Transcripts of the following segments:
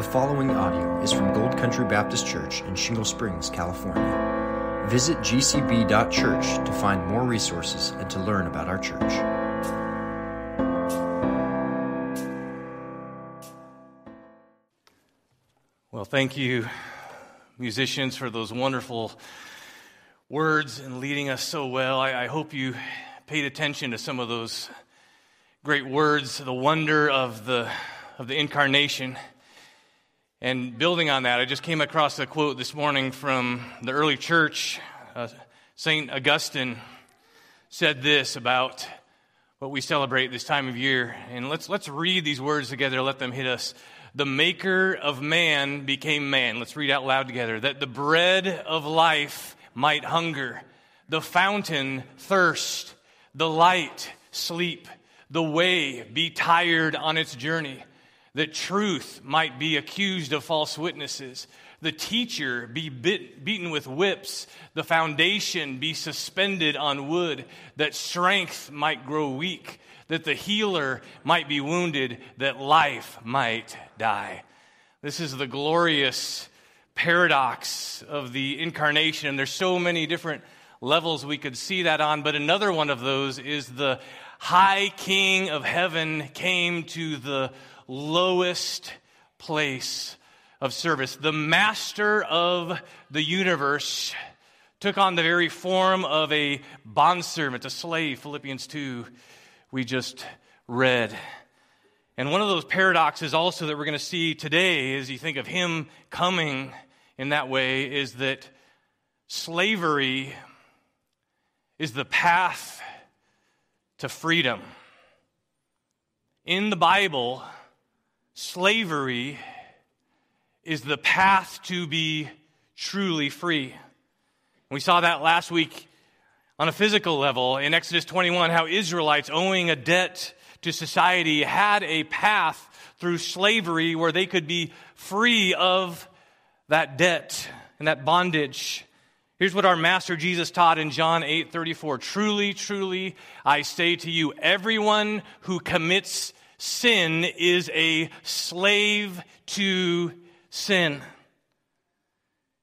The following audio is from Gold Country Baptist Church in Shingle Springs, California. Visit gcb.church to find more resources and to learn about our church. Well, thank you, musicians, for those wonderful words and leading us so well. I, I, hope you paid attention to some of those great words, the wonder of the, of the incarnation. And building on that, I just came across a quote this morning from the early church. Uh, St. Augustine said this about what we celebrate this time of year. And let's, let's read these words together, let them hit us. The maker of man became man. Let's read out loud together. That the bread of life might hunger, the fountain thirst, the light sleep, the way be tired on its journey that truth might be accused of false witnesses, the teacher be bit, beaten with whips, the foundation be suspended on wood, that strength might grow weak, that the healer might be wounded, that life might die. This is the glorious paradox of the incarnation, and there's so many different levels we could see that on, but another one of those is the high king of heaven came to the lowest place of service. The master of the universe took on the very form of a bondservant, a slave, Philippians 2, we just read. And one of those paradoxes also that we're going to see today as you think of him coming in that way is that slavery is the path to freedom. In the Bible, slavery is the path to be truly free. We saw that last week on a physical level in Exodus 21 how Israelites owing a debt to society had a path through slavery where they could be free of that debt and that bondage. Here's what our master Jesus taught in John 8:34. Truly, truly, I say to you, everyone who commits sin is a slave to sin.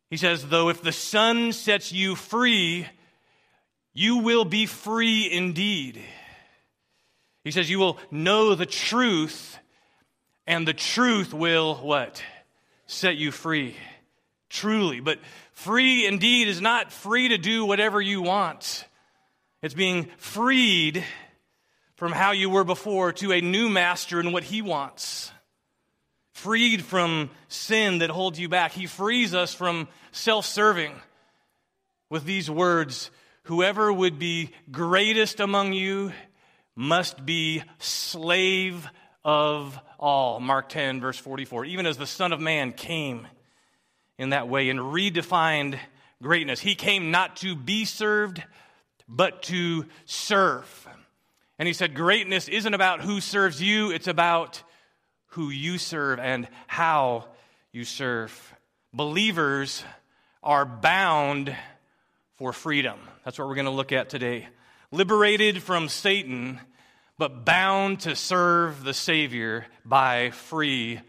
He says, though if the Son sets you free, you will be free indeed. He says, you will know the truth, and the truth will what? Set you free. Truly. But free indeed is not free to do whatever you want. It's being freed from how you were before to a new master and what he wants. Freed from sin that holds you back. He frees us from self serving with these words Whoever would be greatest among you must be slave of all. Mark 10, verse 44. Even as the Son of Man came in that way and redefined greatness, he came not to be served, but to serve and he said, Greatness isn't about who serves you, it's about who you serve and how you serve. Believers are bound for freedom. That's what we're going to look at today. Liberated from Satan, but bound to serve the Savior by free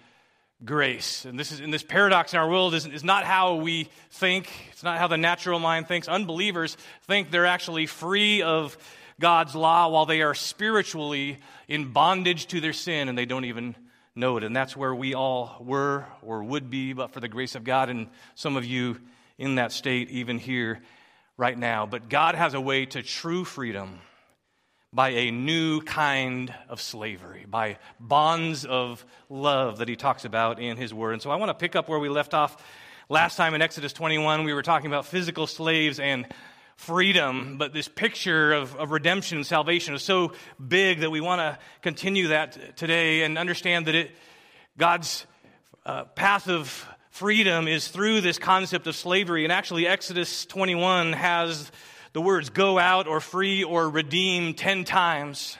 grace. And this is in this paradox in our world is, is not how we think. It's not how the natural mind thinks. Unbelievers think they're actually free of God's law while they are spiritually in bondage to their sin and they don't even know it. And that's where we all were or would be, but for the grace of God, and some of you in that state, even here right now. But God has a way to true freedom by a new kind of slavery, by bonds of love that he talks about in his word. And so I want to pick up where we left off last time in Exodus 21. We were talking about physical slaves and freedom, but this picture of, of redemption and salvation is so big that we want to continue that today and understand that it, God's uh, path of freedom is through this concept of slavery. And actually, Exodus 21 has the words go out or free or redeem 10 times.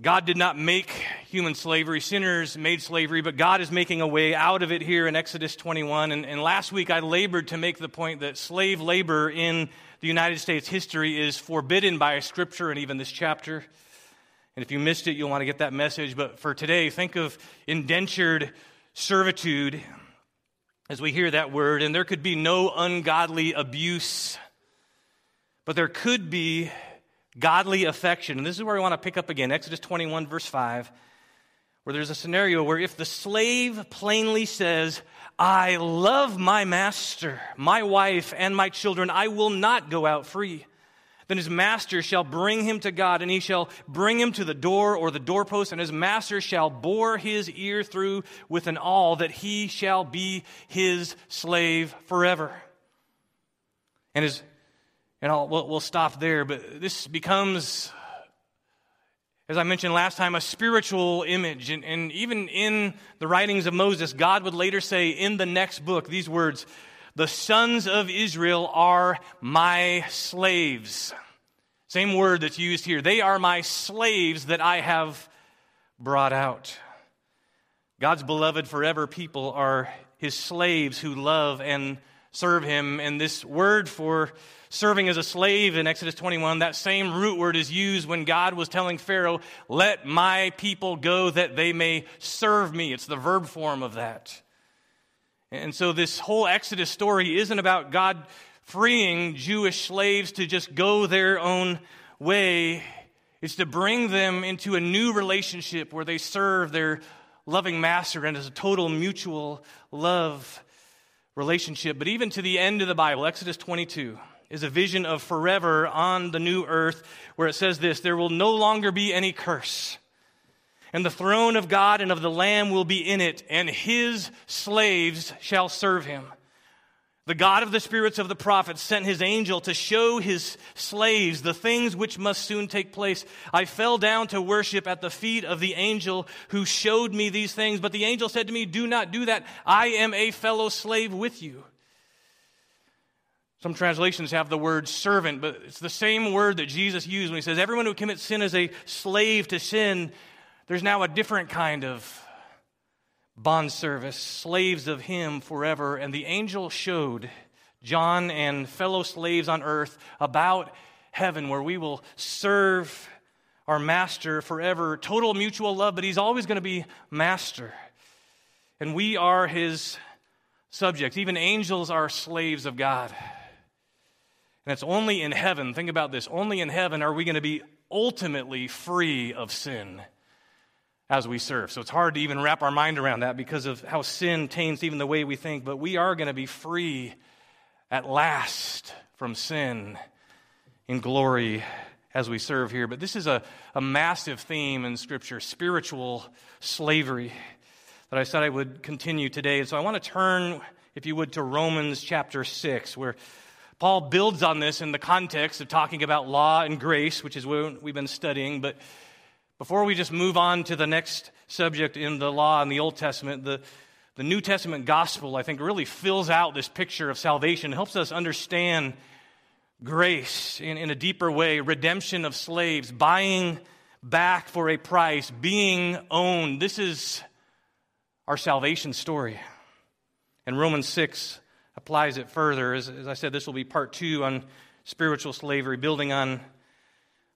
God did not make human slavery. Sinners made slavery, but God is making a way out of it here in Exodus 21. And, and, last week I labored to make the point that slave labor in the United States history is forbidden by Scripture and even this chapter. And if you missed it, you'll want to get that message. But for today, think of indentured servitude as we hear that word. And there could be no ungodly abuse, but there could be godly affection. And this is where we want to pick up again Exodus 21, verse 5, where there's a scenario where if the slave plainly says, I love my master, my wife, and my children, I will not go out free. Then his master shall bring him to God, and he shall bring him to the door or the doorpost, and his master shall bore his ear through with an awl, that he shall be his slave forever. And his, and I'll, we'll, we'll stop there, but this becomes, as I mentioned last time, a spiritual image. And, and even in the writings of Moses, God would later say in the next book these words The sons of Israel are my slaves. Same word that's used here. They are my slaves that I have brought out. God's beloved forever people are his slaves who love and serve him. And this word for serving as a slave in Exodus 21, that same root word is used when God was telling Pharaoh, Let my people go that they may serve me. It's the verb form of that. And so this whole Exodus story isn't about God freeing Jewish slaves to just go their own way. It's to bring them into a new relationship where they serve their loving master and as a total mutual love relationship. But even to the end of the Bible, Exodus 22 is a vision of forever on the new earth where it says this there will no longer be any curse. And the throne of God and of the Lamb will be in it, and his slaves shall serve him. The God of the spirits of the prophets sent his angel to show his slaves the things which must soon take place. I fell down to worship at the feet of the angel who showed me these things. But the angel said to me, Do not do that. I am a fellow slave with you. Some translations have the word servant, but it's the same word that Jesus used when he says, Everyone who commits sin is a slave to sin. There's now a different kind of bond service, slaves of him forever. And the angel showed John and fellow slaves on earth about heaven where we will serve our master forever. Total mutual love, but he's always going to be master. And we are his subjects. Even angels are slaves of God. And it's only in heaven, think about this, only in heaven are we going to be ultimately free of sin as we serve. So it's hard to even wrap our mind around that because of how sin taints even the way we think. But we are going to be free at last from sin in glory as we serve here. But this is a, a massive theme in Scripture spiritual slavery that I said I would continue today. And so I want to turn, if you would, to Romans chapter 6, where Paul builds on this in the context of talking about law and grace, which is what we've been studying. But before we just move on to the next subject in the law in the Old Testament, the, the New Testament gospel, I think, really fills out this picture of salvation, helps us understand grace in, in a deeper way, redemption of slaves, buying back for a price, being owned. This is our salvation story. And Romans 6 applies it further. As, as I said, this will be part two on spiritual slavery, building on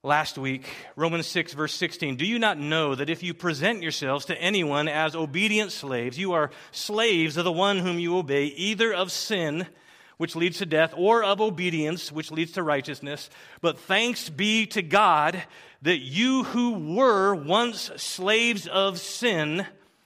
last week, Romans 6, verse 16. Do you not know that if you present yourselves to anyone as obedient slaves, you are slaves of the one whom you obey, either of sin, which leads to death, or of obedience, which leads to righteousness? But thanks be to God that you who were once slaves of sin,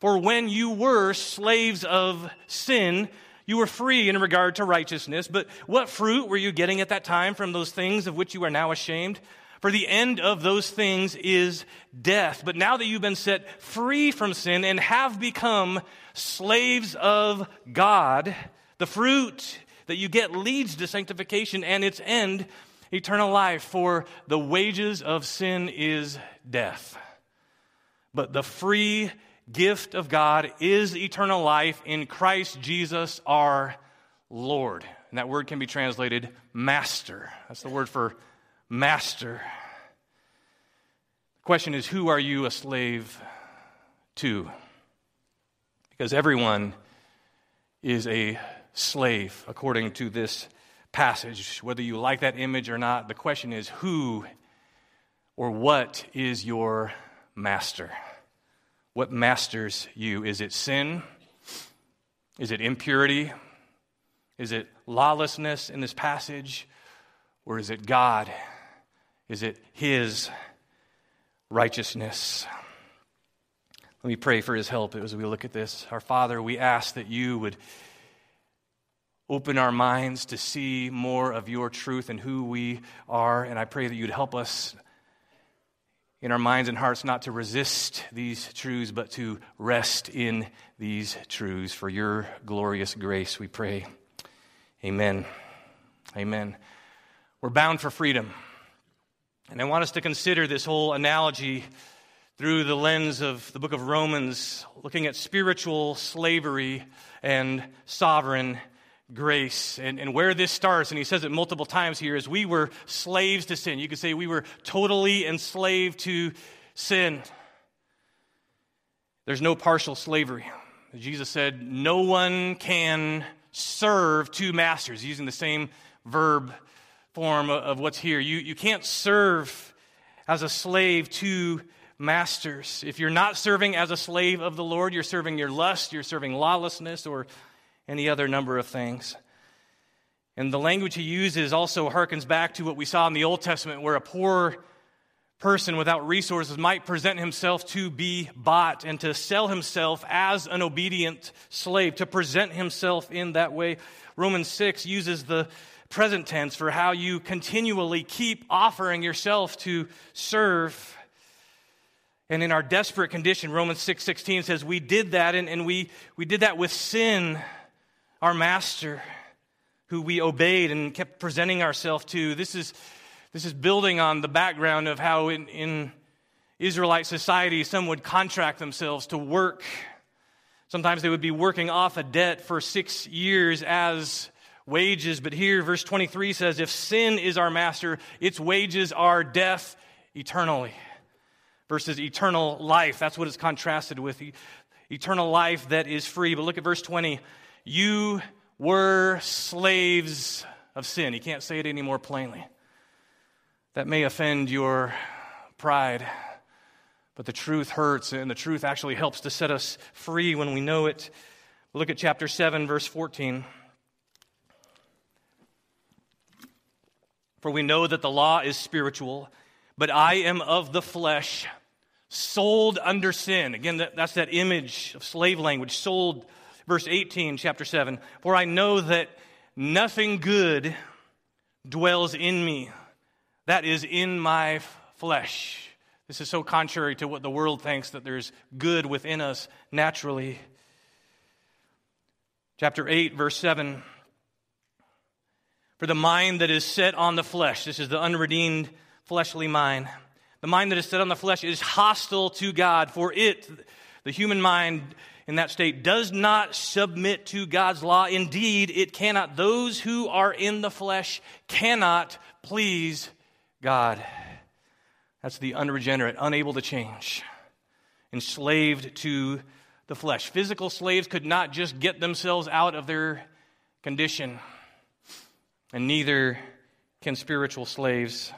For when you were slaves of sin, you were free in regard to righteousness. But what fruit were you getting at that time from those things of which you are now ashamed? For the end of those things is death. But now that you've been set free from sin and have become slaves of God, the fruit that you get leads to sanctification and its end, eternal life. For the wages of sin is death. But the free gift of God is eternal life in Christ Jesus our Lord. And that word can be translated master. That's the word for master. The question is who are you a slave to? Because everyone is a slave according to this passage. Whether you like that image or not, the question is who or what is your master? What masters you? Is it sin? Is it impurity? Is it lawlessness in this passage? Or is it God? Is it His righteousness? Let me pray for His help as we look at this. Our Father, we ask that you would open our minds to see more of your truth and who we are. And I pray that you'd help us in our minds and hearts not to resist these truths, but to rest in these truths. For your glorious grace, we pray. Amen. Amen. We're bound for freedom. And I want us to consider this whole analogy through the lens of the book of Romans, looking at spiritual slavery and sovereign grace. And, and where this starts, and he says it multiple times here, is we were slaves to sin. You could say we were totally enslaved to sin. There's no partial slavery. Jesus said, No one can serve two masters, using the same verb form of what's here. You, you can't serve as a slave to masters. If you're not serving as a slave of the Lord, you're serving your lust, you're serving lawlessness, or any other number of things. And the language he uses also harkens back to what we saw in the Old Testament, where a poor person without resources might present himself to be bought and to sell himself as an obedient slave, to present himself in that way. Romans 6 uses the present tense for how you continually keep offering yourself to serve. And in our desperate condition, Romans 6 16 says, We did that, and, and we, we did that with sin our master who we obeyed and kept presenting ourselves to. This is, this is building on the background of how in, in Israelite society some would contract themselves to work. Sometimes they would be working off a debt for six years as wages. But here, verse 23 says, If sin is our master, its wages are death eternally. Versus eternal life. That's what it's contrasted with. Eternal life that is free. But look at verse 20. You were slaves of sin. He can't say it any more plainly. That may offend your pride, but the truth hurts, and the truth actually helps to set us free when we know it. Look at chapter 7, verse 14. For we know that the law is spiritual, but I am of the flesh, sold under sin. Again, that's that image of slave language, sold verse 18, chapter 7 For I know that nothing good dwells in me, that is in my flesh. This is so contrary to what the world thinks that there's good within us naturally. Chapter 8, verse 7 For the mind that is set on the flesh, this is the unredeemed fleshly mind, the mind that is set on the flesh is hostile to God, for it, the human mind, in that state does not submit to God's law. Indeed, it cannot. Those who are in the flesh cannot please God. That's the unregenerate, unable to change, enslaved to the flesh. Physical slaves could not just get themselves out of their condition, and neither can spiritual slaves.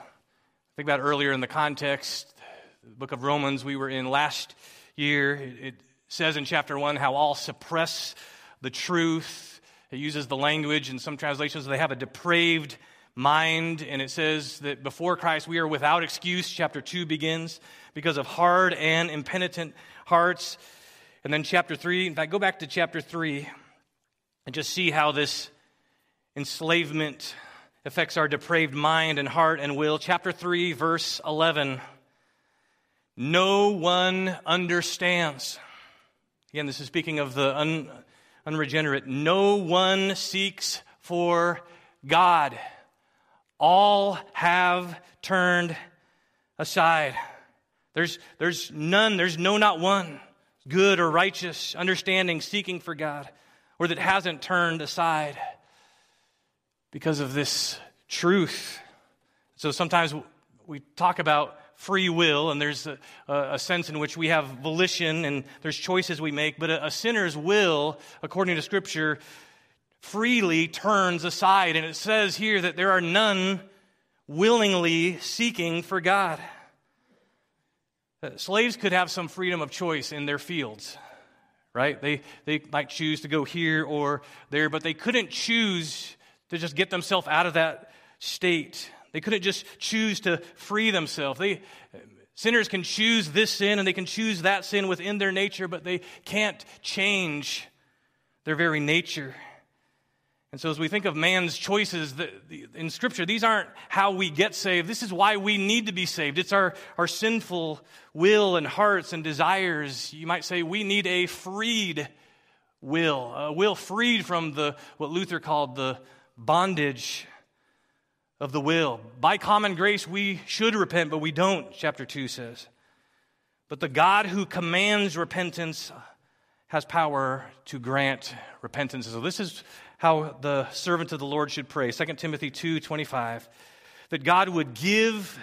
Think about earlier in the context, the book of Romans we were in last year. It, says in chapter 1 how all suppress the truth. It uses the language in some translations, they have a depraved mind. And it says that before Christ we are without excuse. Chapter 2 begins because of hard and impenitent hearts. And then chapter 3, in fact, go back to chapter 3 and just see how this enslavement affects our depraved mind and heart and will. Chapter 3, verse 11. No one understands. Again, this is speaking of the un, unregenerate. No one seeks for God. All have turned aside. There's, there's none, there's no, not one, good or righteous, understanding, seeking for God, or that hasn't turned aside because of this truth. So sometimes we talk about free will, and there's a, a, sense in which we have volition and there's choices we make, but a, a sinner's will, according to Scripture, freely turns aside. And it says here that there are none willingly seeking for God. Uh, slaves could have some freedom of choice in their fields, right? They, they might choose to go here or there, but they couldn't choose to just get themselves out of that state. They couldn't just choose to free themselves. They, sinners can choose this sin and they can choose that sin within their nature, but they can't change their very nature. And so, as we think of man's choices in Scripture, these aren't how we get saved. This is why we need to be saved. It's our, our sinful will and hearts and desires. You might say we need a freed will, a will freed from the, what Luther called the bondage of the will. By common grace, we should repent, but we don't, chapter 2 says. But the God who commands repentance has power to grant repentance. So, this is how the servant of the Lord should pray. 2 Timothy 2:25 that God would give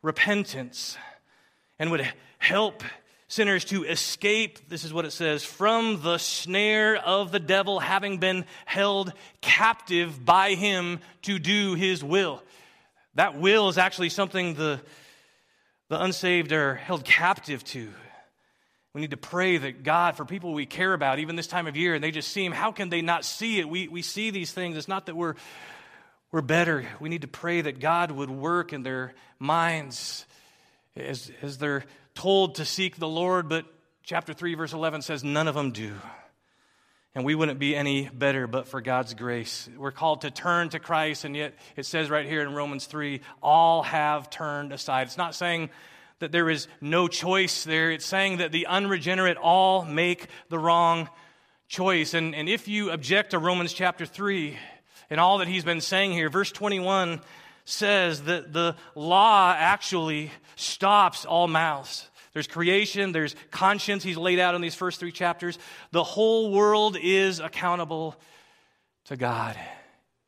repentance and would help sinners to escape, this is what it says, from the snare of the devil, having been held captive by him to do his will. That will is actually something the, the unsaved are held captive to. We need to pray that God, for people we care about, even this time of year, and they just see Him, how can they not see it? We, we see these things. It's not that we're, we're better. We need to pray that God would work in their minds as, as they're told to seek the Lord, but chapter 3, verse 11 says, none of them do. And we wouldn't be any better but for God's grace. We're called to turn to Christ, and yet it says right here in Romans 3 all have turned aside. It's not saying that there is no choice there. It's saying that the unregenerate all make the wrong choice. And, and if you object to Romans chapter 3 and all that he's been saying here, verse 21 says that the law actually stops all mouths. There's creation, there's conscience, he's laid out in these first three chapters. The whole world is accountable to God.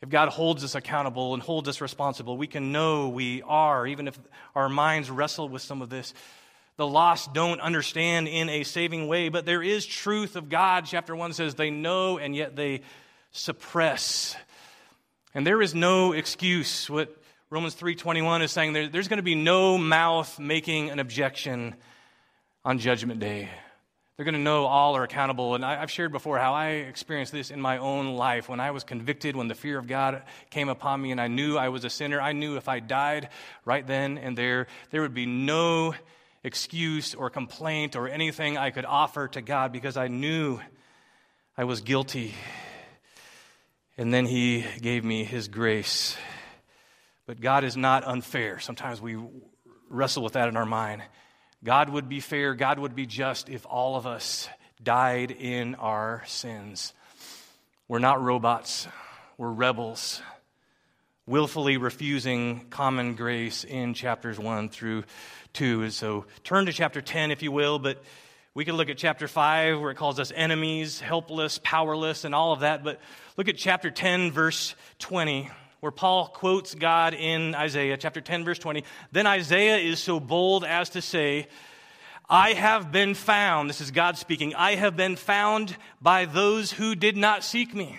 If God holds us accountable and holds us responsible, we can know we are, even if our minds wrestle with some of this. The lost don't understand in a saving way, but there is truth of God. Chapter 1 says they know and yet they suppress. And there is no excuse. What Romans 3:21 is saying there, there's going to be no mouth making an objection on judgment day. They're going to know all are accountable. And I, have shared before how I experienced this in my own life. When I was convicted, when the fear of God came upon me and I knew I was a sinner, I knew if I died right then and there, there would be no excuse or complaint or anything I could offer to God because I knew I was guilty. And then He gave me His grace. But God is not unfair. Sometimes we wrestle with that in our mind. God would be fair, God would be just if all of us died in our sins. We're not robots, we're rebels, willfully refusing common grace in chapters 1 through 2. And so turn to chapter 10, if you will, but we could look at chapter 5 where it calls us enemies, helpless, powerless, and all of that. But look at chapter 10, verse 20 where Paul quotes God in Isaiah chapter 10, verse 20. Then Isaiah is so bold as to say, I have been found, this is God speaking, I have been found by those who did not seek me.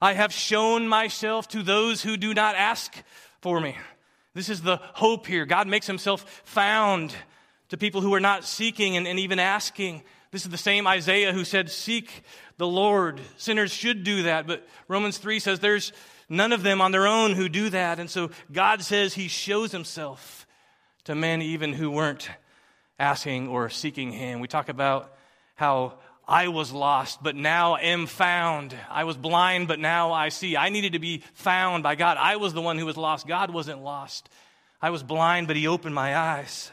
I have shown myself to those who do not ask for me. This is the hope here. God makes himself found to people who are not seeking and, and even asking. This is the same Isaiah who said, Seek the Lord. Sinners should do that. But Romans 3 says there's none of them on their own who do that. And so God says he shows himself to men even who weren't asking or seeking him. We talk about how I was lost, but now am found. I was blind, but now I see. I needed to be found by God. I was the one who was lost. God wasn't lost. I was blind, but he opened my eyes.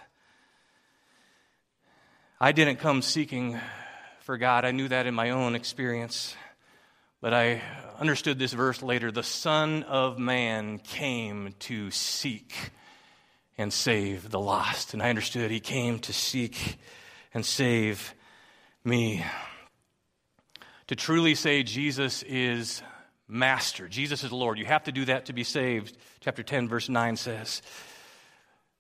I didn't come seeking for God. I knew that in my own experience. But I understood this verse later. The Son of Man came to seek and save the lost. And I understood he came to seek and save me. To truly say Jesus is master, Jesus is Lord, you have to do that to be saved. Chapter 10, verse 9 says.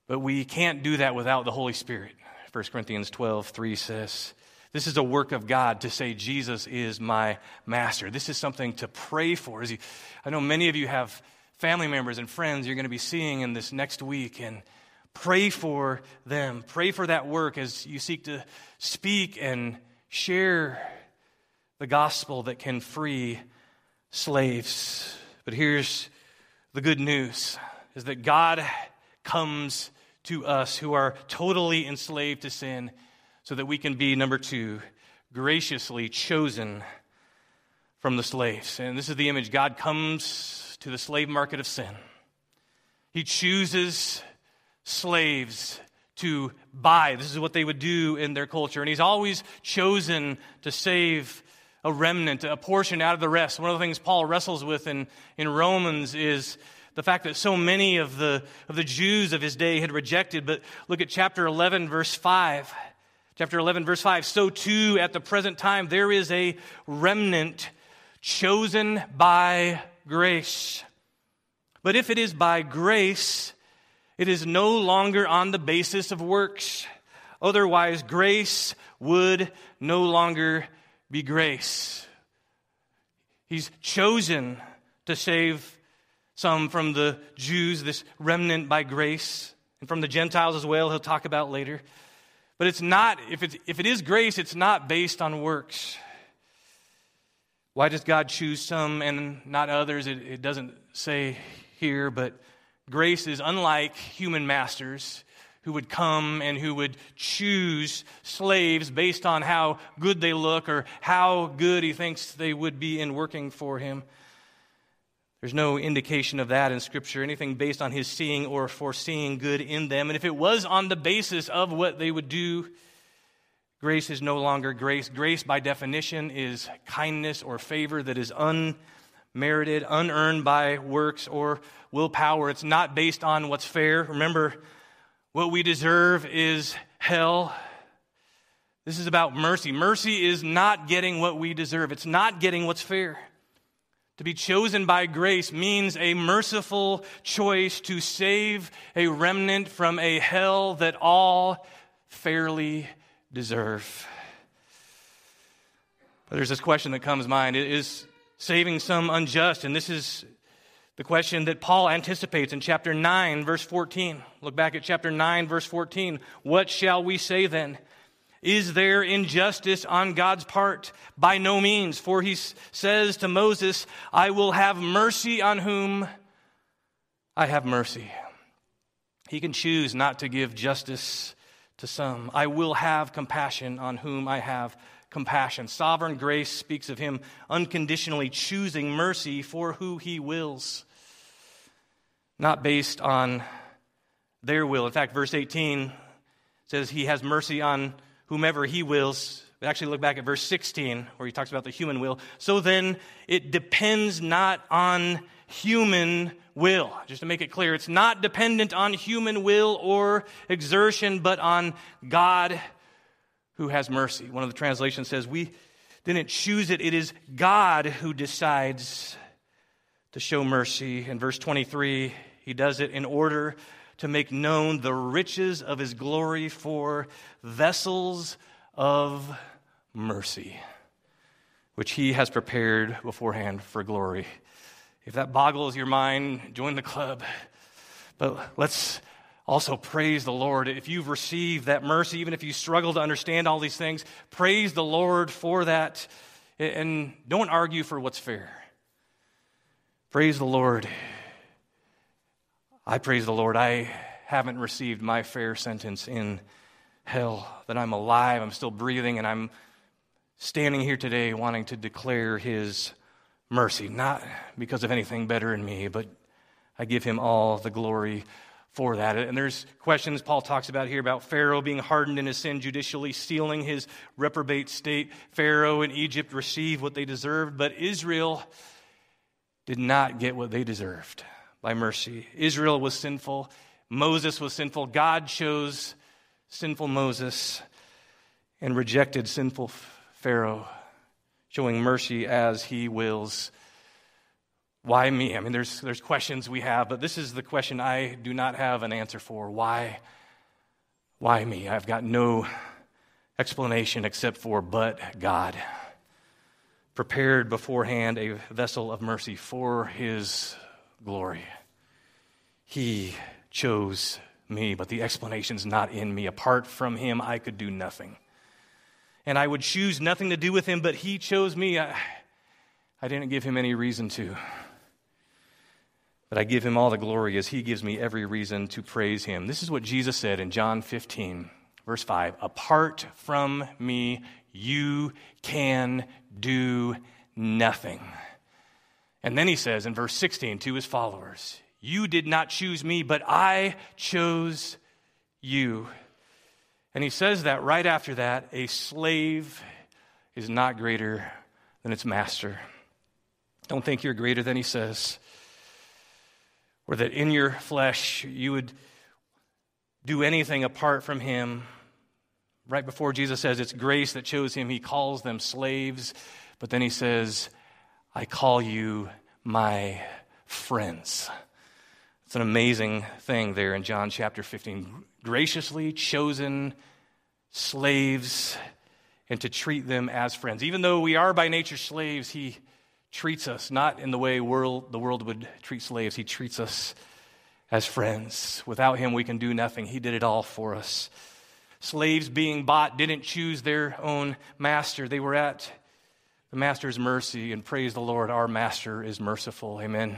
But we can't do that without the Holy Spirit. 1 Corinthians 12, 3 says. This is a work of God to say, Jesus is my master. This is something to pray for. You, I know many of you have family members and friends you're going to be seeing in this next week, and pray for them. Pray for that work as you seek to speak and share the gospel that can free slaves. But here's the good news is that God comes to us who are totally enslaved to sin so that we can be, number two, graciously chosen from the slaves. And this is the image God comes to the slave market of sin. He chooses slaves to buy. This is what they would do in their culture. And he's always chosen to save a remnant, a portion out of the rest. One of the things Paul wrestles with in, in Romans is the fact that so many of the, of the Jews of his day had rejected. But look at chapter 11, verse 5. Chapter 11, verse 5. So too, at the present time, there is a remnant chosen by grace. But if it is by grace, it is no longer on the basis of works. Otherwise, grace would no longer be grace. He's chosen to save some from the Jews, this remnant by grace, and from the Gentiles as well, he'll talk about later. But it's not, if, it's, if it is grace, it's not based on works. Why does God choose some and not others? It, it doesn't say here, but grace is unlike human masters who would come and who would choose slaves based on how good they look or how good he thinks they would be in working for him. There's no indication of that in Scripture, anything based on his seeing or foreseeing good in them. And if it was on the basis of what they would do, grace is no longer grace. Grace, by definition, is kindness or favor that is unmerited, unearned by works or willpower. It's not based on what's fair. Remember, what we deserve is hell. This is about mercy. Mercy is not getting what we deserve, it's not getting what's fair. To be chosen by grace means a merciful choice to save a remnant from a hell that all fairly deserve. But there's this question that comes to mind is saving some unjust? And this is the question that Paul anticipates in chapter 9, verse 14. Look back at chapter 9, verse 14. What shall we say then? Is there injustice on God's part? By no means, for he says to Moses, I will have mercy on whom I have mercy. He can choose not to give justice to some. I will have compassion on whom I have compassion. Sovereign grace speaks of him unconditionally choosing mercy for who he wills, not based on their will. In fact, verse 18 says he has mercy on whomever he wills. But actually, look back at verse 16, where he talks about the human will. So then, it depends not on human will. Just to make it clear, it's not dependent on human will or exertion, but on God who has mercy. One of the translations says, We didn't choose it, it is God who decides to show mercy. In verse 23, he does it in order to make known the riches of his glory for vessels of mercy, which he has prepared beforehand for glory. If that boggles your mind, join the club. But let's also praise the Lord. If you've received that mercy, even if you struggle to understand all these things, praise the Lord for that. And don't argue for what's fair. Praise the Lord I praise the Lord. I haven't received my fair sentence in hell, that I'm alive, I'm still breathing, and I'm standing here today wanting to declare His mercy, not because of anything better in me, but I give Him all the glory for that. And there's questions Paul talks about here about Pharaoh being hardened in his sin, judicially sealing his reprobate state. Pharaoh and Egypt received what they deserved, but Israel did not get what they deserved by mercy. Israel was sinful. Moses was sinful. God chose sinful Moses and rejected sinful Pharaoh, showing mercy as he wills. Why me? I mean, there's, there's questions we have, but this is the question I do not have an answer for. Why? Why me? I've got no explanation except for but God. Prepared beforehand a vessel of mercy for his glory. He chose me, but the explanation's not in me. Apart from him, I could do nothing. And I would choose nothing to do with him, but he chose me. I, I didn't give him any reason to. But I give him all the glory as he gives me every reason to praise him. This is what Jesus said in John 15, verse 5 Apart from me, you can do nothing. And then he says in verse 16 to his followers, You did not choose me, but I chose you. And he says that right after that a slave is not greater than its master. Don't think you're greater than he says or that in your flesh you would do anything apart from him. Right before Jesus says it's grace that chose him, he calls them slaves, but then he says, I call you my friends. It's an amazing thing there in John chapter 15. Graciously chosen slaves and to treat them as friends. Even though we are by nature slaves, he treats us not in the way world, the world would treat slaves. He treats us as friends. Without him, we can do nothing. He did it all for us. Slaves being bought didn't choose their own master, they were at the master's mercy. And praise the Lord, our master is merciful. Amen.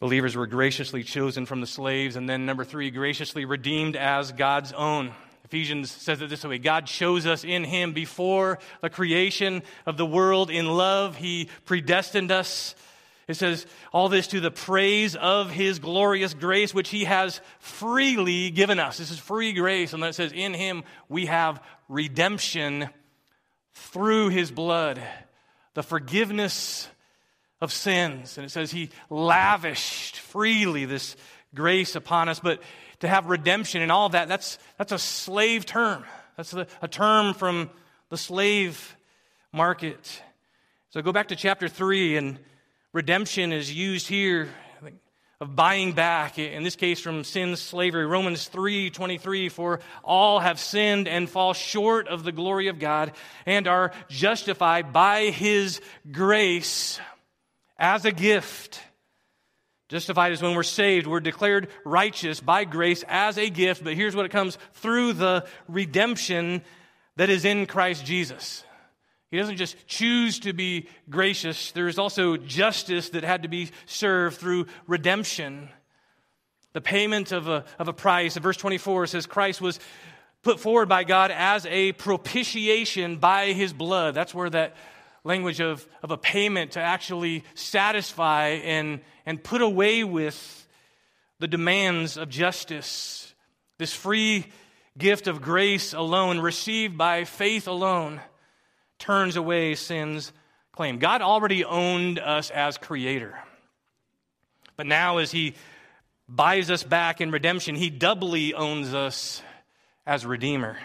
Believers were graciously chosen from the slaves, and then number three, graciously redeemed as God's own. Ephesians says it this way God chose us in Him before the creation of the world. In love, He predestined us. It says, all this to the praise of His glorious grace, which He has freely given us. This is free grace. And then it says, in Him we have redemption through His blood, the forgiveness of sins. And it says, He lavished freely this grace upon us. But to have redemption and all of that, that's, that's a slave term. That's a, a term from the slave market. So go back to chapter 3, and redemption is used here of buying back in this case from sin's slavery romans 3 23 for all have sinned and fall short of the glory of god and are justified by his grace as a gift Justified is when we're saved. We're declared righteous by grace as a gift, but here's what it comes through the redemption that is in Christ Jesus. He doesn't just choose to be gracious, there's also justice that had to be served through redemption. The payment of a, of a price. verse 24 says Christ was put forward by God as a propitiation by his blood. That's where that language of, of a payment to actually satisfy and, and put away with the demands of justice. This free gift of grace alone, received by faith alone, turns away sin's claim. God already owned us as creator. But now, as He buys us back in redemption, He doubly owns us as Redeemer.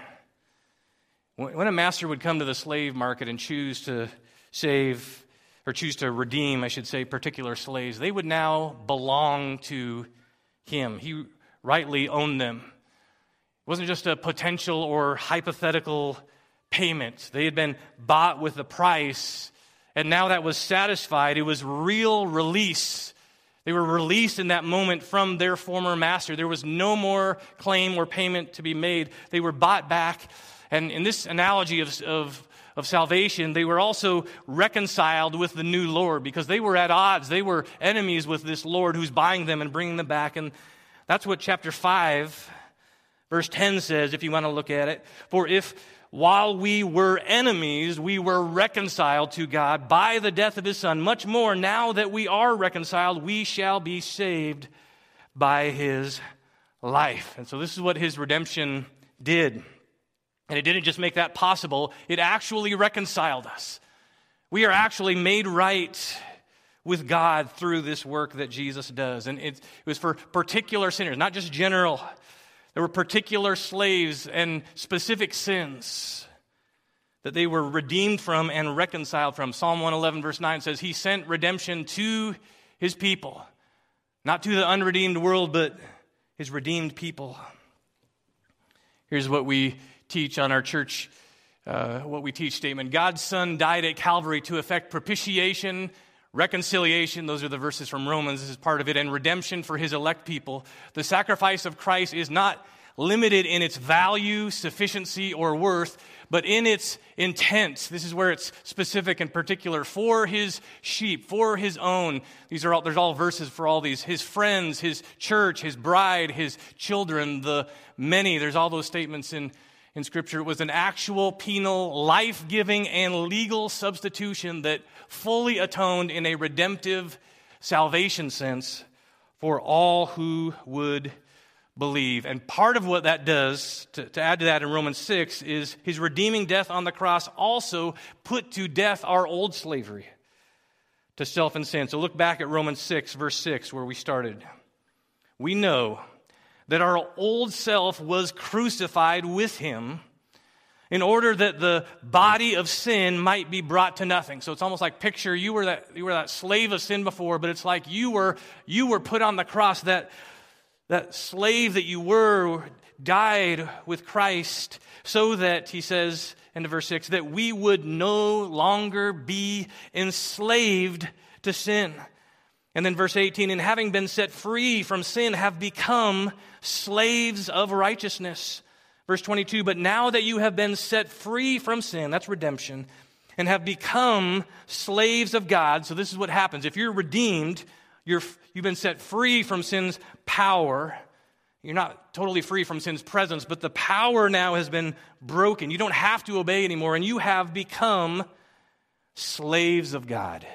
When a master would come to the slave market and choose to save or choose to redeem, I should say, particular slaves, they would now belong to him. He rightly owned them. It wasn't just a potential or hypothetical payment, they had been bought with a price, and now that was satisfied. It was real release. They were released in that moment from their former master. There was no more claim or payment to be made. They were bought back. And in this analogy of, of of salvation, they were also reconciled with the new Lord because they were at odds. They were enemies with this Lord who's buying them and bringing them back. And that's what chapter 5, verse 10 says, if you want to look at it. For if while we were enemies, we were reconciled to God by the death of his Son, much more now that we are reconciled, we shall be saved by his life. And so this is what his redemption did. And it didn't just make that possible, it actually reconciled us. We are actually made right with God through this work that Jesus does. And it, was for particular sinners, not just general. There were particular slaves and specific sins that they were redeemed from and reconciled from. Psalm 111, verse 9 says, He sent redemption to His people, not to the unredeemed world, but His redeemed people. Here's what we teach on our church, uh, what we teach statement God's Son died at Calvary to effect propitiation reconciliation, those are the verses from Romans, this is part of it, and redemption for his elect people. The sacrifice of Christ is not limited in its value, sufficiency, or worth, but in its intent. This is where it's specific and particular for his sheep, for his own. These are all, there's all verses for all these. His friends, his church, his bride, his children, the many. There's all those statements in in Scripture. It was an actual penal, life giving, and legal substitution that fully atoned in a redemptive salvation sense for all who would believe. And part of what that does, to, to, add to that in Romans 6, is his redeeming death on the cross also put to death our old slavery to self and sin. So look back at Romans 6, verse 6, where we started. We know that our old self was crucified with him in order that the body of sin might be brought to nothing. So it's almost like picture you were that you were that slave of sin before, but it's like you were you were put on the cross that that slave that you were died with Christ so that he says in verse 6 that we would no longer be enslaved to sin. And then verse 18, and having been set free from sin, have become slaves of righteousness. Verse 22, but now that you have been set free from sin, that's redemption, and have become slaves of God. So this is what happens. If you're redeemed, you're, you've been set free from sin's power. You're not totally free from sin's presence, but the power now has been broken. You don't have to obey anymore, and you have become slaves of God.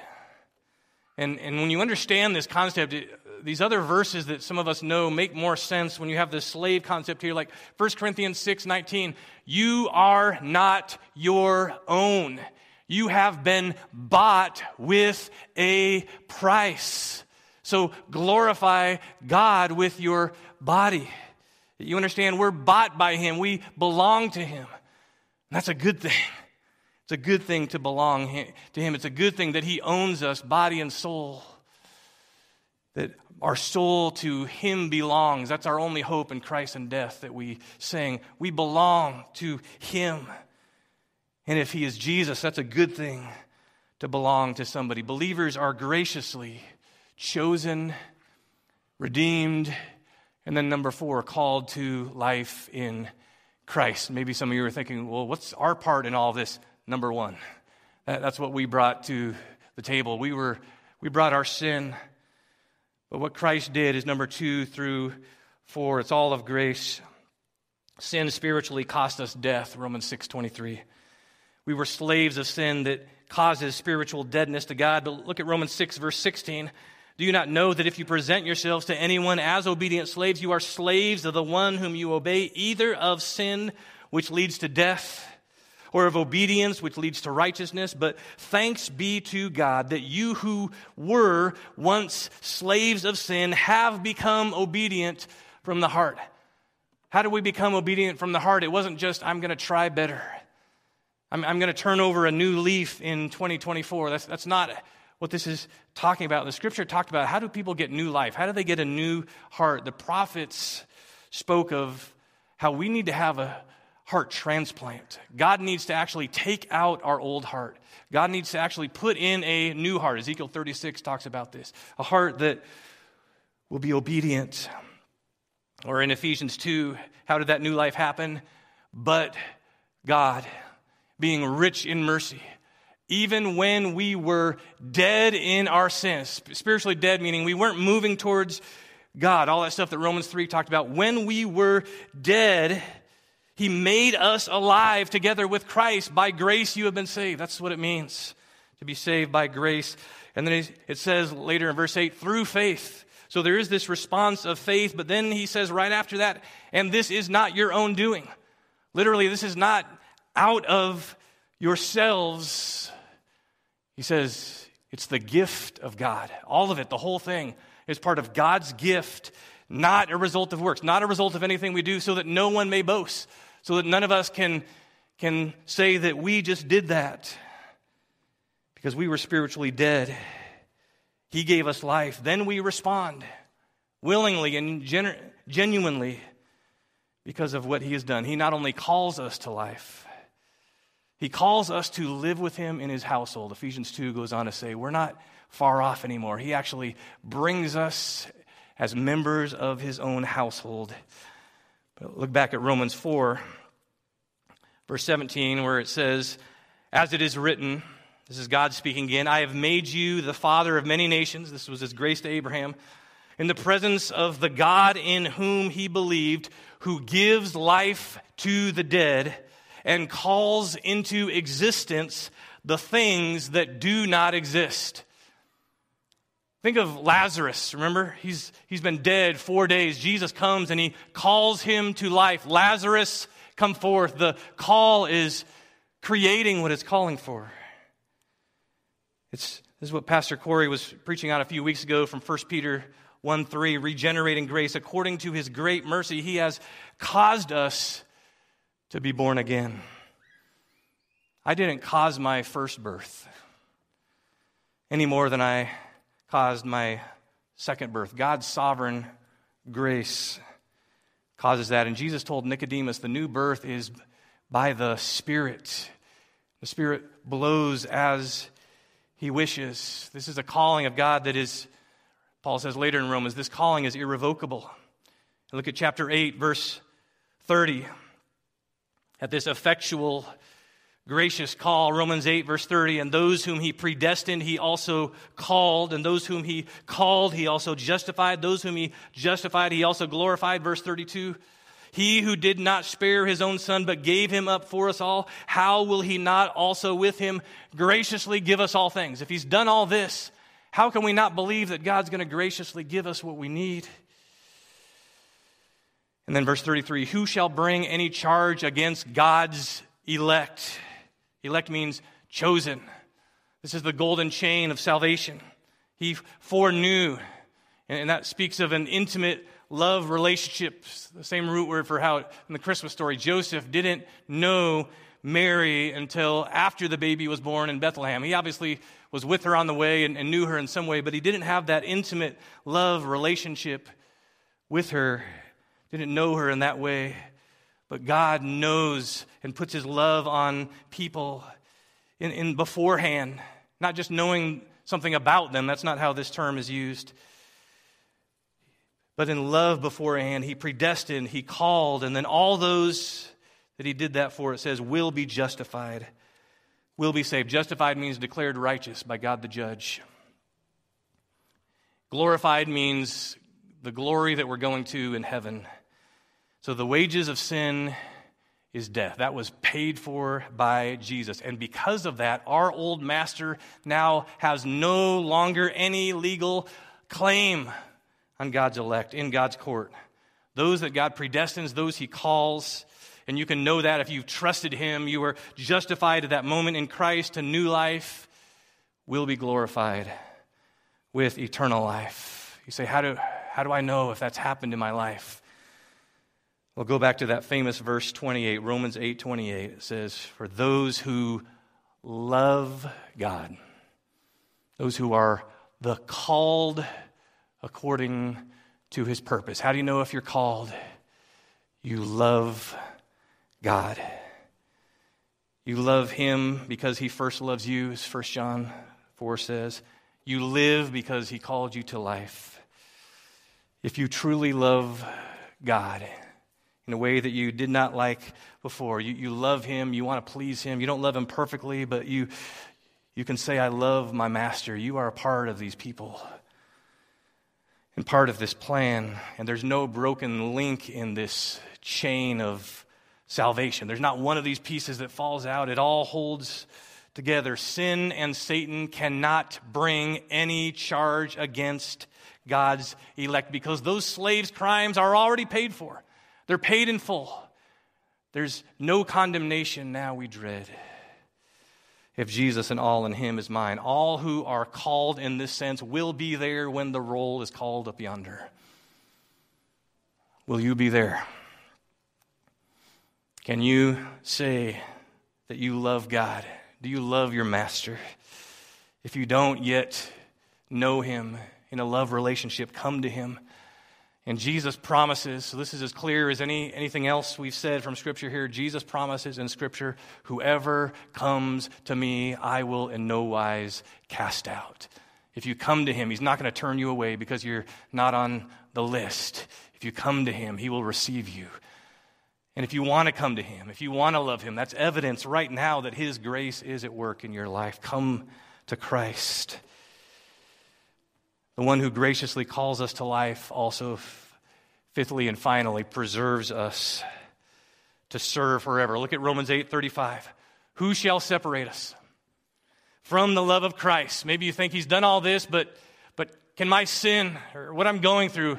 And, and when you understand this concept, it, these other verses that some of us know make more sense when you have this slave concept here, like 1 Corinthians 6 19. You are not your own. You have been bought with a price. So glorify God with your body. You understand? We're bought by Him, we belong to Him. That's a good thing. It's a good thing to belong to Him. It's a good thing that He owns us, body and soul. That our soul to Him belongs. That's our only hope in Christ and death that we sing. We belong to Him. And if He is Jesus, that's a good thing to belong to somebody. Believers are graciously chosen, redeemed, and then number four, called to life in Christ. Maybe some of you are thinking, well, what's our part in all this? number one. That's what we brought to the table. We, were, we brought our sin, but what Christ did is number two through four. It's all of grace. Sin spiritually cost us death, Romans 6.23. We were slaves of sin that causes spiritual deadness to God. But look at Romans 6, verse 16. Do you not know that if you present yourselves to anyone as obedient slaves, you are slaves of the one whom you obey, either of sin, which leads to death, or of obedience, which leads to righteousness. But thanks be to God that you who were once slaves of sin have become obedient from the heart. How do we become obedient from the heart? It wasn't just, I'm going to try better. I'm, I'm going to turn over a new leaf in 2024. That's, that's not what this is talking about. The scripture talked about how do people get new life? How do they get a new heart? The prophets spoke of how we need to have a, heart transplant. God needs to actually take out our old heart. God needs to actually put in a new heart. Ezekiel 36 talks about this a heart that will be obedient. Or in Ephesians 2, how did that new life happen? But God, being rich in mercy, even when we were dead in our sins, spiritually dead, meaning we weren't moving towards God, all that stuff that Romans 3 talked about, when we were dead, he made us alive together with Christ. By grace you have been saved. That's what it means to be saved by grace. And then it says later in verse 8, through faith. So there is this response of faith, but then he says right after that, and this is not your own doing. Literally, this is not out of yourselves. He says, It's the gift of God. All of it, the whole thing, is part of God's gift, not a result of works, not a result of anything we do, so that no one may boast, so that none of us can, can say that we just did that because we were spiritually dead. He gave us life. Then we respond willingly and genu- genuinely because of what He has done. He not only calls us to life, He calls us to live with Him in His household. Ephesians 2 goes on to say, We're not far off anymore. He actually brings us as members of His own household. But look back at Romans 4, verse 17, where it says, As it is written, this is God speaking again. I have made you the father of many nations. This was his grace to Abraham. In the presence of the God in whom he believed, who gives life to the dead and calls into existence the things that do not exist. Think of Lazarus, remember? He's, he's been dead four days. Jesus comes and he calls him to life. Lazarus, come forth. The call is creating what it's calling for. It's, this is what Pastor Corey was preaching on a few weeks ago from 1 Peter 1 3, regenerating grace. According to his great mercy, he has caused us to be born again. I didn't cause my first birth any more than I caused my second birth. God's sovereign grace causes that. And Jesus told Nicodemus the new birth is by the Spirit. The Spirit blows as he wishes. This is a calling of God that is, Paul says later in Romans, this calling is irrevocable. look at chapter 8, verse 30. At this effectual, gracious call, Romans 8, verse 30, and those whom he predestined, he also called, and those whom he called, he also justified, those whom he justified, he also glorified, verse 32. He who did not spare his own son, but gave him up for us all, how will he not also with him graciously give us all things? If he's done all this, how can we not believe that God's going to graciously give us what we need? And then verse 33 Who shall bring any charge against God's elect? Elect means chosen. This is the golden chain of salvation. He foreknew, and that speaks of an intimate love relationship, the same root word for how in the Christmas story, Joseph didn't know Mary until after the baby was born in Bethlehem. He obviously was with her on the way and, and knew her in some way, but he didn't have that intimate love relationship with her, didn't know her in that way. But God knows and puts his love on people in, in beforehand, not just knowing something about them. That's not how this term is used. But in love beforehand, he predestined, he called, and then all those that he did that for, it says, will be justified, will be saved. Justified means declared righteous by God the judge. Glorified means the glory that we're going to in heaven. So the wages of sin is death. That was paid for by Jesus. And because of that, our old master now has no longer any legal claim on God's elect in God's court. Those that God predestines, those he calls. And you can know that if you've trusted him, you are justified at that moment in Christ to new life, will be glorified with eternal life. You say, how do, how do I know if that's happened in my life? We'll go back to that famous verse 28, Romans 8 28. It says, For those who love God, those who are the called according to his purpose. How do you know if you're called? You love God. You love him because he first loves you, as 1 John 4 says. You live because he called you to life. If you truly love God in a way that you did not like before, you, you love him, you want to please him, you don't love him perfectly, but you, you can say, I love my master. You are a part of these people and part of this plan. And there's no broken link in this chain of salvation. There's not one of these pieces that falls out. It all holds together. Sin and Satan cannot bring any charge against God's elect because those slaves' crimes are already paid for. They're paid in full. There's no condemnation now we dread. if Jesus and all in him is mine. All who are called in this sense will be there when the roll is called up yonder. Will you be there? Can you say that you love God? Do you love your master? If you don't yet know him in a love relationship, come to him. And Jesus promises, so this is as clear as any, anything else we've said from Scripture here. Jesus promises in Scripture, whoever comes to me, I will in no wise cast out. If you come to him, he's not going to turn you away because you're not on the list. If you come to him, he will receive you. And if you want to come to him, if you want to love him, that's evidence right now that his grace is at work in your life. Come to Christ. The one who graciously calls us to life also, fifthly and finally, preserves us to serve forever. Look at Romans 8 35. Who shall separate us from the love of Christ? Maybe you think he's done all this, but, but can my sin or what I'm going through,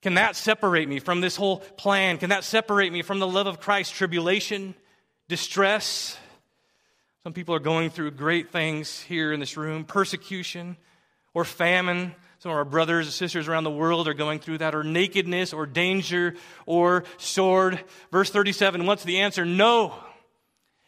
can that separate me from this whole plan? Can that separate me from the love of Christ? Tribulation, distress. Some people are going through great things here in this room persecution, or famine. Some of our brothers and sisters around the world are going through that, or nakedness, or danger, or sword. Verse 37, what's the answer? No.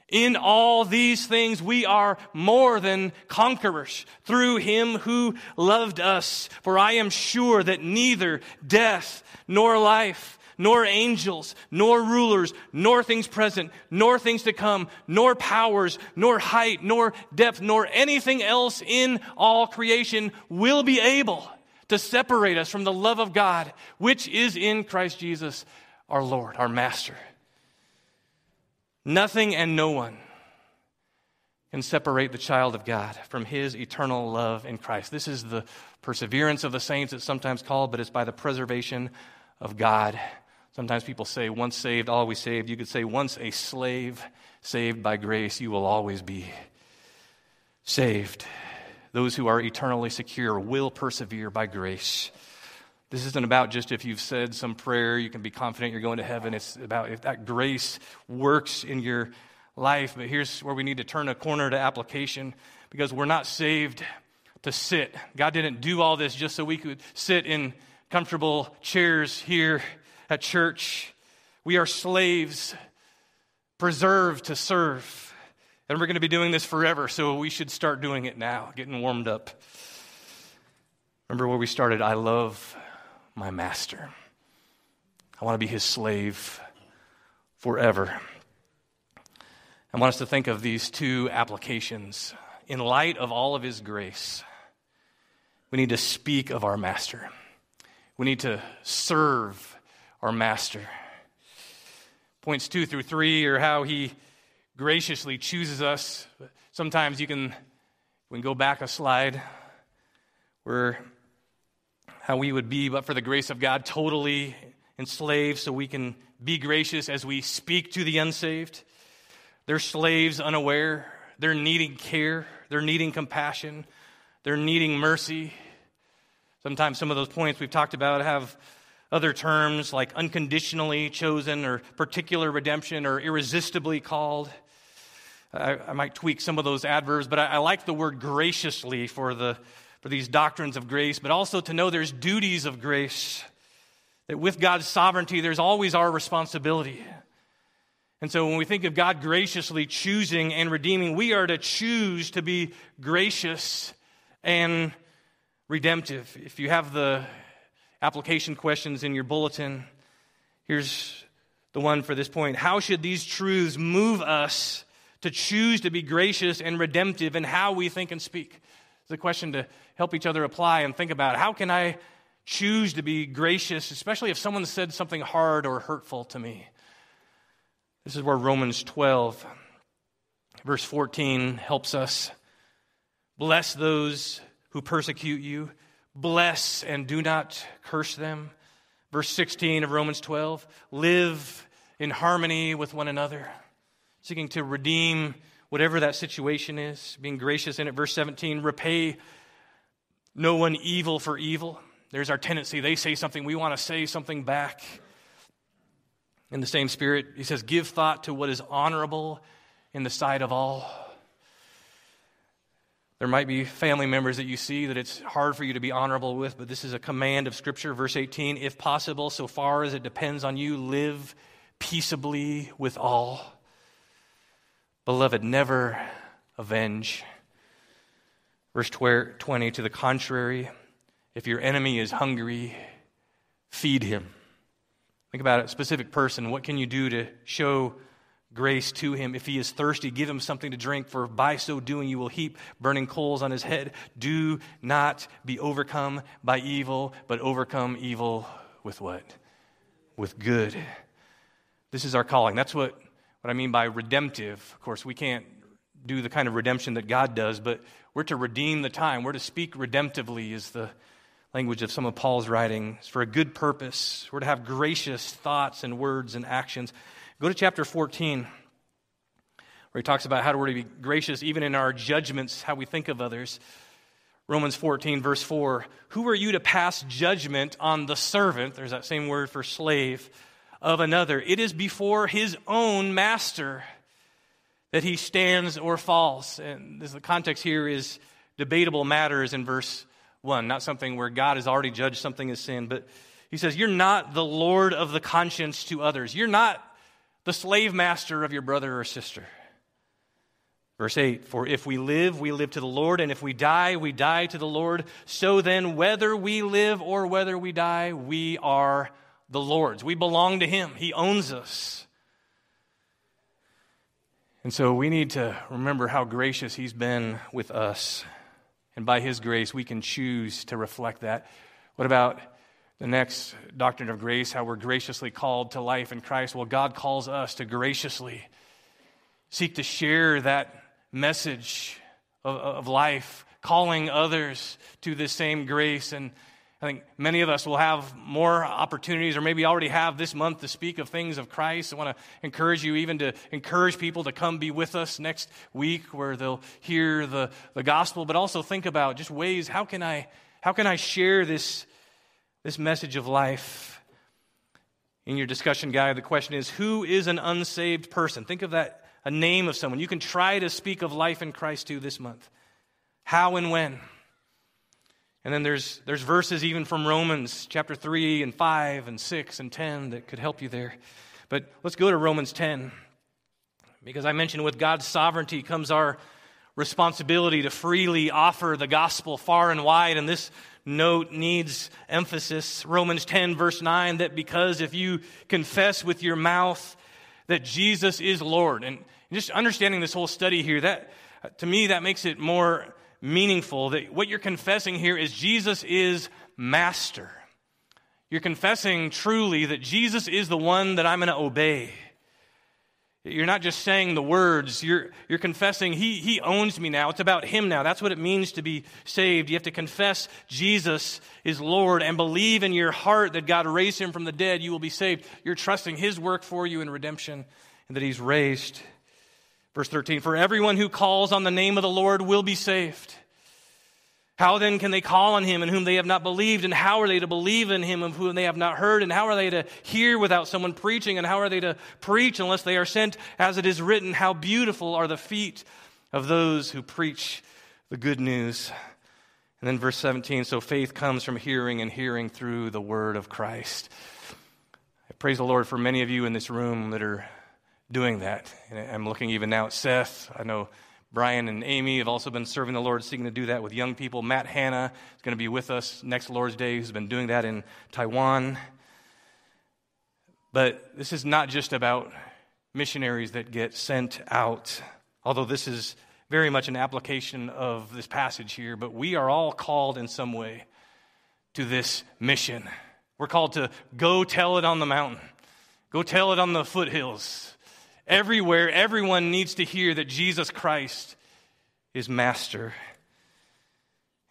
In all these things, we are more than conquerors through him who loved us. For I am sure that neither death nor life, nor angels, nor rulers, nor things present, nor things to come, nor powers, nor height, nor depth, nor anything else in all creation will be able to separate us from the love of God, which is in Christ Jesus, our Lord, our Master. Nothing and no one can separate the child of God from his eternal love in Christ. This is the perseverance of the saints, it's sometimes called, but it's by the preservation of God Sometimes people say, once saved, always saved. You could say, once a slave, saved by grace, you will always be saved. Those who are eternally secure will persevere by grace. This isn't about just if you've said some prayer, you can be confident you're going to heaven. It's about if that grace works in your life. But here's where we need to turn a corner to application because we're not saved to sit. God didn't do all this just so we could sit in comfortable chairs here at church. We are slaves, preserved to serve. And we're going to be doing this forever, so we should start doing it now, getting warmed up. Remember where we started? I love my master. I want to be his slave forever. I want us to think of these two applications. In light of all of his grace, we need to speak of our master. We need to serve our master. Points two through three are how he graciously chooses us. Sometimes you can, we can go back a slide where how we would be, but for the grace of God, totally enslaved, so we can be gracious as we speak to the unsaved. They're slaves unaware. They're needing care. They're needing compassion. They're needing mercy. Sometimes some of those points we've talked about have other terms like unconditionally chosen or particular redemption or irresistibly called. I, I might tweak some of those adverbs, but I, I like the word graciously for, the, for these doctrines of grace, but also to know there's duties of grace. That with God's sovereignty, there's always our responsibility. And so when we think of God graciously choosing and redeeming, we are to choose to be gracious and redemptive. If you have the application questions in your bulletin. Here's the one for this point How should these truths move us to choose to be gracious and redemptive in how we think and speak? It's a question to help each other apply and think about. How can I choose to be gracious, especially if someone said something hard or hurtful to me? This is where Romans 12, verse 14, helps us. Bless those who persecute you bless and do not curse them. Verse 16 of Romans 12 live in harmony with one another, seeking to redeem whatever that situation is, being gracious in it. Verse 17 repay no one evil for evil. There's our tendency. They say something, we want to say something back. In the same spirit, he says, give thought to what is honorable in the sight of all. There might be family members that you see that it's hard for you to be honorable with, but this is a command of Scripture. Verse 18 If possible, so far as it depends on you, live peaceably with all. Beloved, never avenge. Verse 20 To the contrary, if your enemy is hungry, feed him. Think about a specific person. What can you do to show grace to him. If he is thirsty, give him something to drink, for by so doing you will heap burning coals on his head. Do not be overcome by evil, but overcome evil with what? With good. This is our calling. That's what, what I mean by redemptive. Of course, we can't do the kind of redemption that God does, but we're to redeem the time. We're to speak redemptively, is the language of some of Paul's writings, for a good purpose. We're to have gracious thoughts and words and actions. Go to chapter 14, where he talks about how we're to be gracious even in our judgments, how we think of others. Romans 14, verse 4 Who are you to pass judgment on the servant? There's that same word for slave of another. It is before his own master that he stands or falls. And this, the context here is debatable matters in verse 1, not something where God has already judged something as sin, but he says, You're not the Lord of the conscience to others. You're not the slave master of your brother or sister. Verse 8 For if we live, we live to the Lord, and if we die, we die to the Lord. So then, whether we live or whether we die, we are the Lord's. We belong to Him, He owns us. And so we need to remember how gracious He's been with us. And by His grace, we can choose to reflect that. What about the next doctrine of grace, how we're graciously called to life in Christ. Well, God calls us to graciously seek to share that message of, of life, calling others to this same grace. And I think many of us will have more opportunities, or maybe already have this month, to speak of things of Christ. I want to encourage you even to encourage people to come be with us next week where they'll hear the, the gospel, but also think about just ways how can I, how can I share this this message of life. In your discussion guide, the question is Who is an unsaved person? Think of that, a name of someone. You can try to speak of life in Christ to this month. How and when? And then there's, there's verses even from Romans chapter 3 and 5 and 6 and 10 that could help you there. But let's go to Romans 10. Because I mentioned with God's sovereignty comes our responsibility to freely offer the gospel far and wide. And this note needs emphasis. Romans 10, verse 9, that because if you confess with your mouth that Jesus is Lord, and just understanding this whole study here, that to me, that makes it more meaningful that what you're confessing here is Jesus is master. You're confessing truly that Jesus is the one that I'm going to obey. You're not just saying the words, you're, you're confessing, he, he owns me now. It's about Him now. That's what it means to be saved. You have to confess Jesus is Lord and believe in your heart that God raised Him from the dead. You will be saved. You're trusting His work for you in redemption and that He's raised. Verse 13 For everyone who calls on the name of the Lord will be saved. How then can they call on him in whom they have not believed? And how are they to believe in him of whom they have not heard? And how are they to hear without someone preaching? And how are they to preach unless they are sent? As it is written, how beautiful are the feet of those who preach the good news. And then verse 17 so faith comes from hearing, and hearing through the word of Christ. I praise the Lord for many of you in this room that are doing that. And I'm looking even now at Seth. I know Brian and Amy have also been serving the Lord, seeking to do that with young people. Matt Hanna is going to be with us next Lord's Day, who's been doing that in Taiwan. But this is not just about missionaries that get sent out, although this is very much an application of this passage here. But we are all called in some way to this mission. We're called to go tell it on the mountain, go tell it on the foothills, Everywhere, everyone needs to hear that Jesus Christ is master.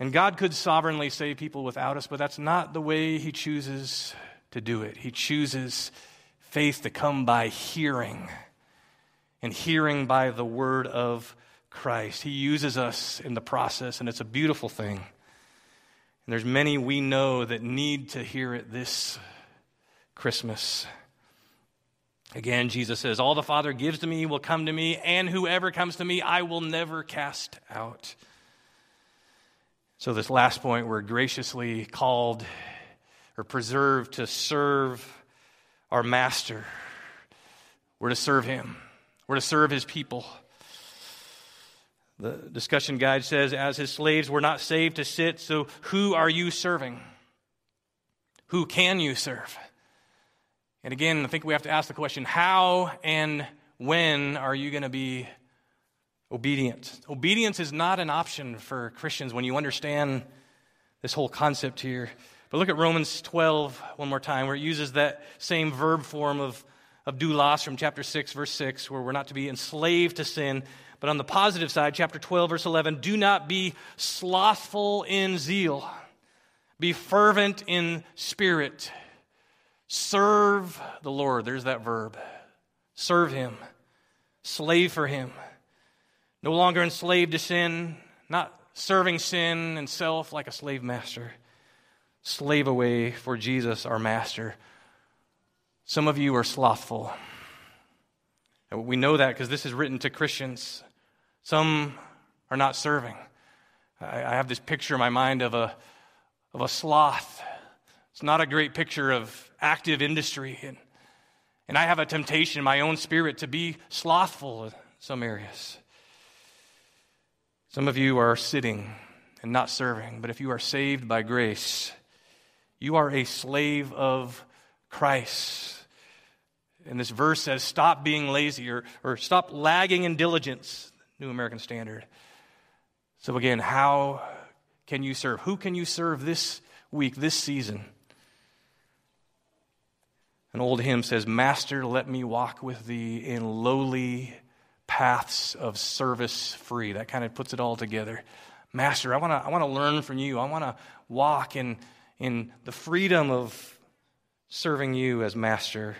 And God could sovereignly save people without us, but that's not the way He chooses to do it. He chooses faith to come by hearing, and hearing by the word of Christ. He uses us in the process, and it's a beautiful thing. And there's many we know that need to hear it this Christmas. Again, Jesus says, All the Father gives to me will come to me, and whoever comes to me, I will never cast out. So, this last point, we're graciously called or preserved to serve our master. We're to serve him, we're to serve his people. The discussion guide says, as his slaves, we're not saved to sit, so who are you serving? Who can you serve? And again, I think we have to ask the question how and when are you going to be obedient? Obedience is not an option for Christians when you understand this whole concept here. But look at Romans 12 one more time, where it uses that same verb form of, of doulos from chapter 6, verse 6, where we're not to be enslaved to sin. But on the positive side, chapter 12, verse 11, do not be slothful in zeal, be fervent in spirit. Serve the Lord. There's that verb. Serve Him. Slave for Him. No longer enslaved to sin, not serving sin and self like a slave master. Slave away for Jesus, our master. Some of you are slothful. We know that because this is written to Christians. Some are not serving. I have this picture in my mind of a, of a sloth. It's not a great picture of active industry. And, and I have a temptation in my own spirit to be slothful in some areas. Some of you are sitting and not serving, but if you are saved by grace, you are a slave of Christ. And this verse says, stop being lazy or, or stop lagging in diligence, New American Standard. So, again, how can you serve? Who can you serve this week, this season? An old hymn says, Master, let me walk with thee in lowly paths of service free. That kind of puts it all together. Master, I want to I wanna learn from you. I want to walk in, in the freedom of serving you as master.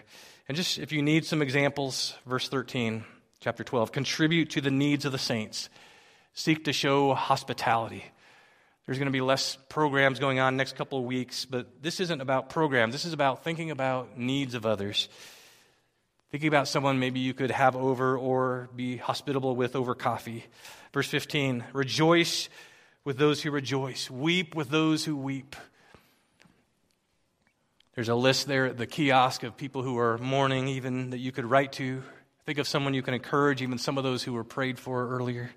And just if you need some examples, verse 13, chapter 12, contribute to the needs of the saints, seek to show hospitality. There's going to be less programs going on next couple of weeks, but this isn't about programs. This is about thinking about needs of others. Thinking about someone maybe you could have over or be hospitable with over coffee. Verse 15 Rejoice with those who rejoice, weep with those who weep. There's a list there at the kiosk of people who are mourning, even that you could write to. Think of someone you can encourage, even some of those who were prayed for earlier.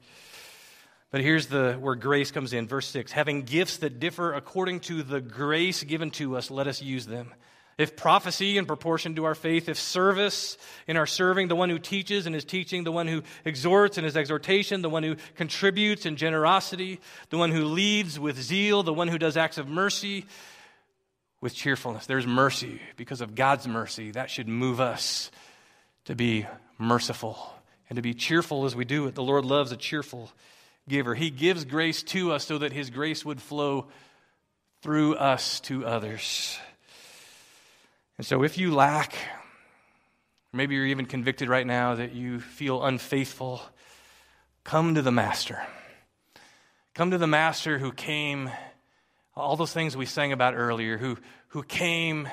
But here's the where grace comes in, verse 6. Having gifts that differ according to the grace given to us, let us use them. If prophecy in proportion to our faith, if service in our serving, the one who teaches and his teaching, the one who exhorts in his exhortation, the one who contributes in generosity, the one who leads with zeal, the one who does acts of mercy with cheerfulness. There's mercy because of God's mercy. That should move us to be merciful and to be cheerful as we do it. The Lord loves a cheerful giver. He gives grace to us so that His grace would flow through us to others. And so, if you lack, maybe you're even convicted right now that you feel unfaithful, come to the Master. Come to the Master who came, all those things we sang about earlier, who, who came,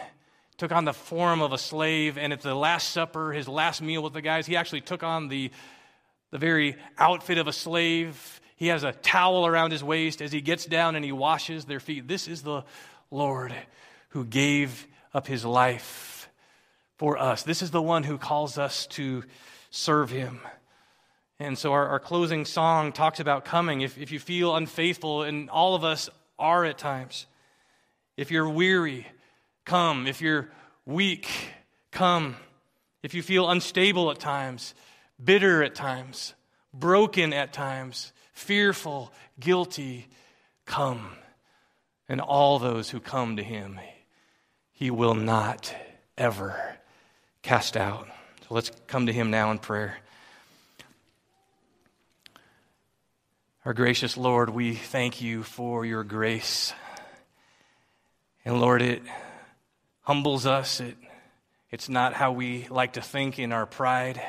took on the form of a slave, and at the Last Supper, his last meal with the guys, he actually took on the, the very outfit of a slave he has a towel around his waist as he gets down and he washes their feet. This is the Lord who gave up his life for us. This is the one who calls us to serve him. And so our, our closing song talks about coming. If, if you feel unfaithful, and all of us are at times, if you're weary, come. If you're weak, come. If you feel unstable at times, bitter at times, broken at times, fearful, guilty, come. And all those who come to him, he will not ever cast out. So let's come to him now in prayer. Our gracious Lord, we thank you for your grace. And Lord, it humbles us. It, it's not how we like to think in our pride.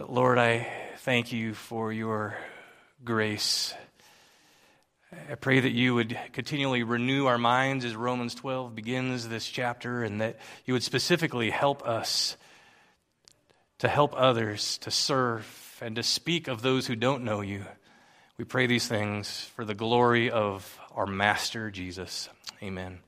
But Lord, I thank you for your grace. I pray that you would continually renew our minds as Romans 12 begins this chapter, and that you would specifically help us to help others to serve and to speak of those who don't know you. We pray these things for the glory of our Master Jesus. Amen.